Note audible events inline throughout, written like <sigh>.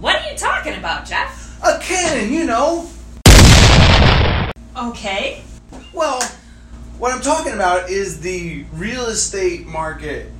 What are you talking about, Jeff? A cannon, you know. Okay. Well, what I'm talking about is the real estate market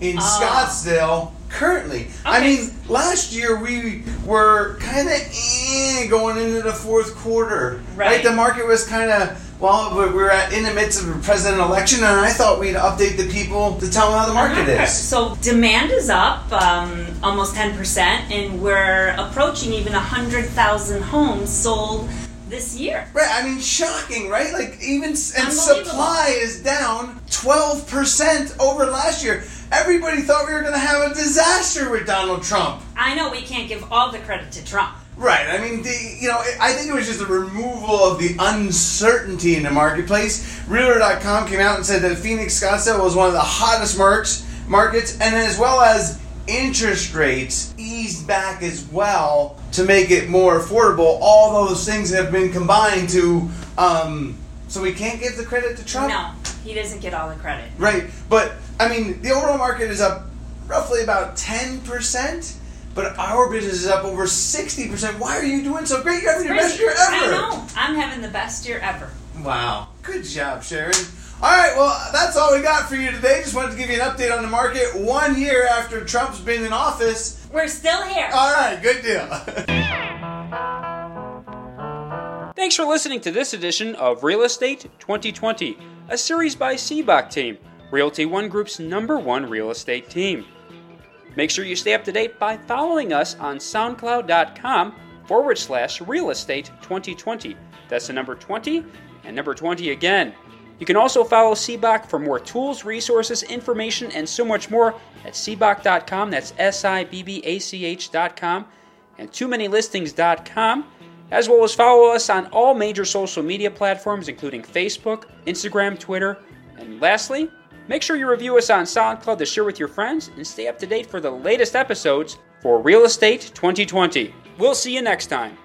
in Oh. Scottsdale currently. I mean, last year we were kind of eh, going into the fourth quarter. Right. The market was kind of well, we we're at, in the midst of a president election, and I thought we'd update the people to tell them how the market Uh-huh. is. So demand is up um, almost 10%, and we're approaching even 100,000 homes sold this year. Right, I mean, shocking, right? Like even and supply is down twelve percent over last year. Everybody thought we were going to have a disaster with Donald Trump. I know we can't give all the credit to Trump. Right. I mean, the, you know, I think it was just a removal of the uncertainty in the marketplace. Realtor.com came out and said that Phoenix Scottsdale was one of the hottest marks, markets, and as well as interest rates eased back as well to make it more affordable. All those things have been combined to. Um, so we can't give the credit to Trump. No, he doesn't get all the credit. Right. But I mean, the overall market is up roughly about ten percent. But our business is up over 60%. Why are you doing so great? You're having your best year ever. I know. I'm having the best year ever. Wow. Good job, Sharon. All right, well, that's all we got for you today. Just wanted to give you an update on the market one year after Trump's been in office. We're still here. All right, good deal. <laughs> Thanks for listening to this edition of Real Estate 2020, a series by Sibbach Team, Realty One Group's number one real estate team. Make sure you stay up to date by following us on SoundCloud.com forward slash real estate 2020. That's the number 20 and number 20 again. You can also follow Sibbach for more tools, resources, information, and so much more at Sibbach.com. That's S I B B A C H.com and too many listings.com as well as follow us on all major social media platforms, including Facebook, Instagram, Twitter, and lastly, Make sure you review us on SoundCloud to share with your friends and stay up to date for the latest episodes for Real Estate 2020. We'll see you next time.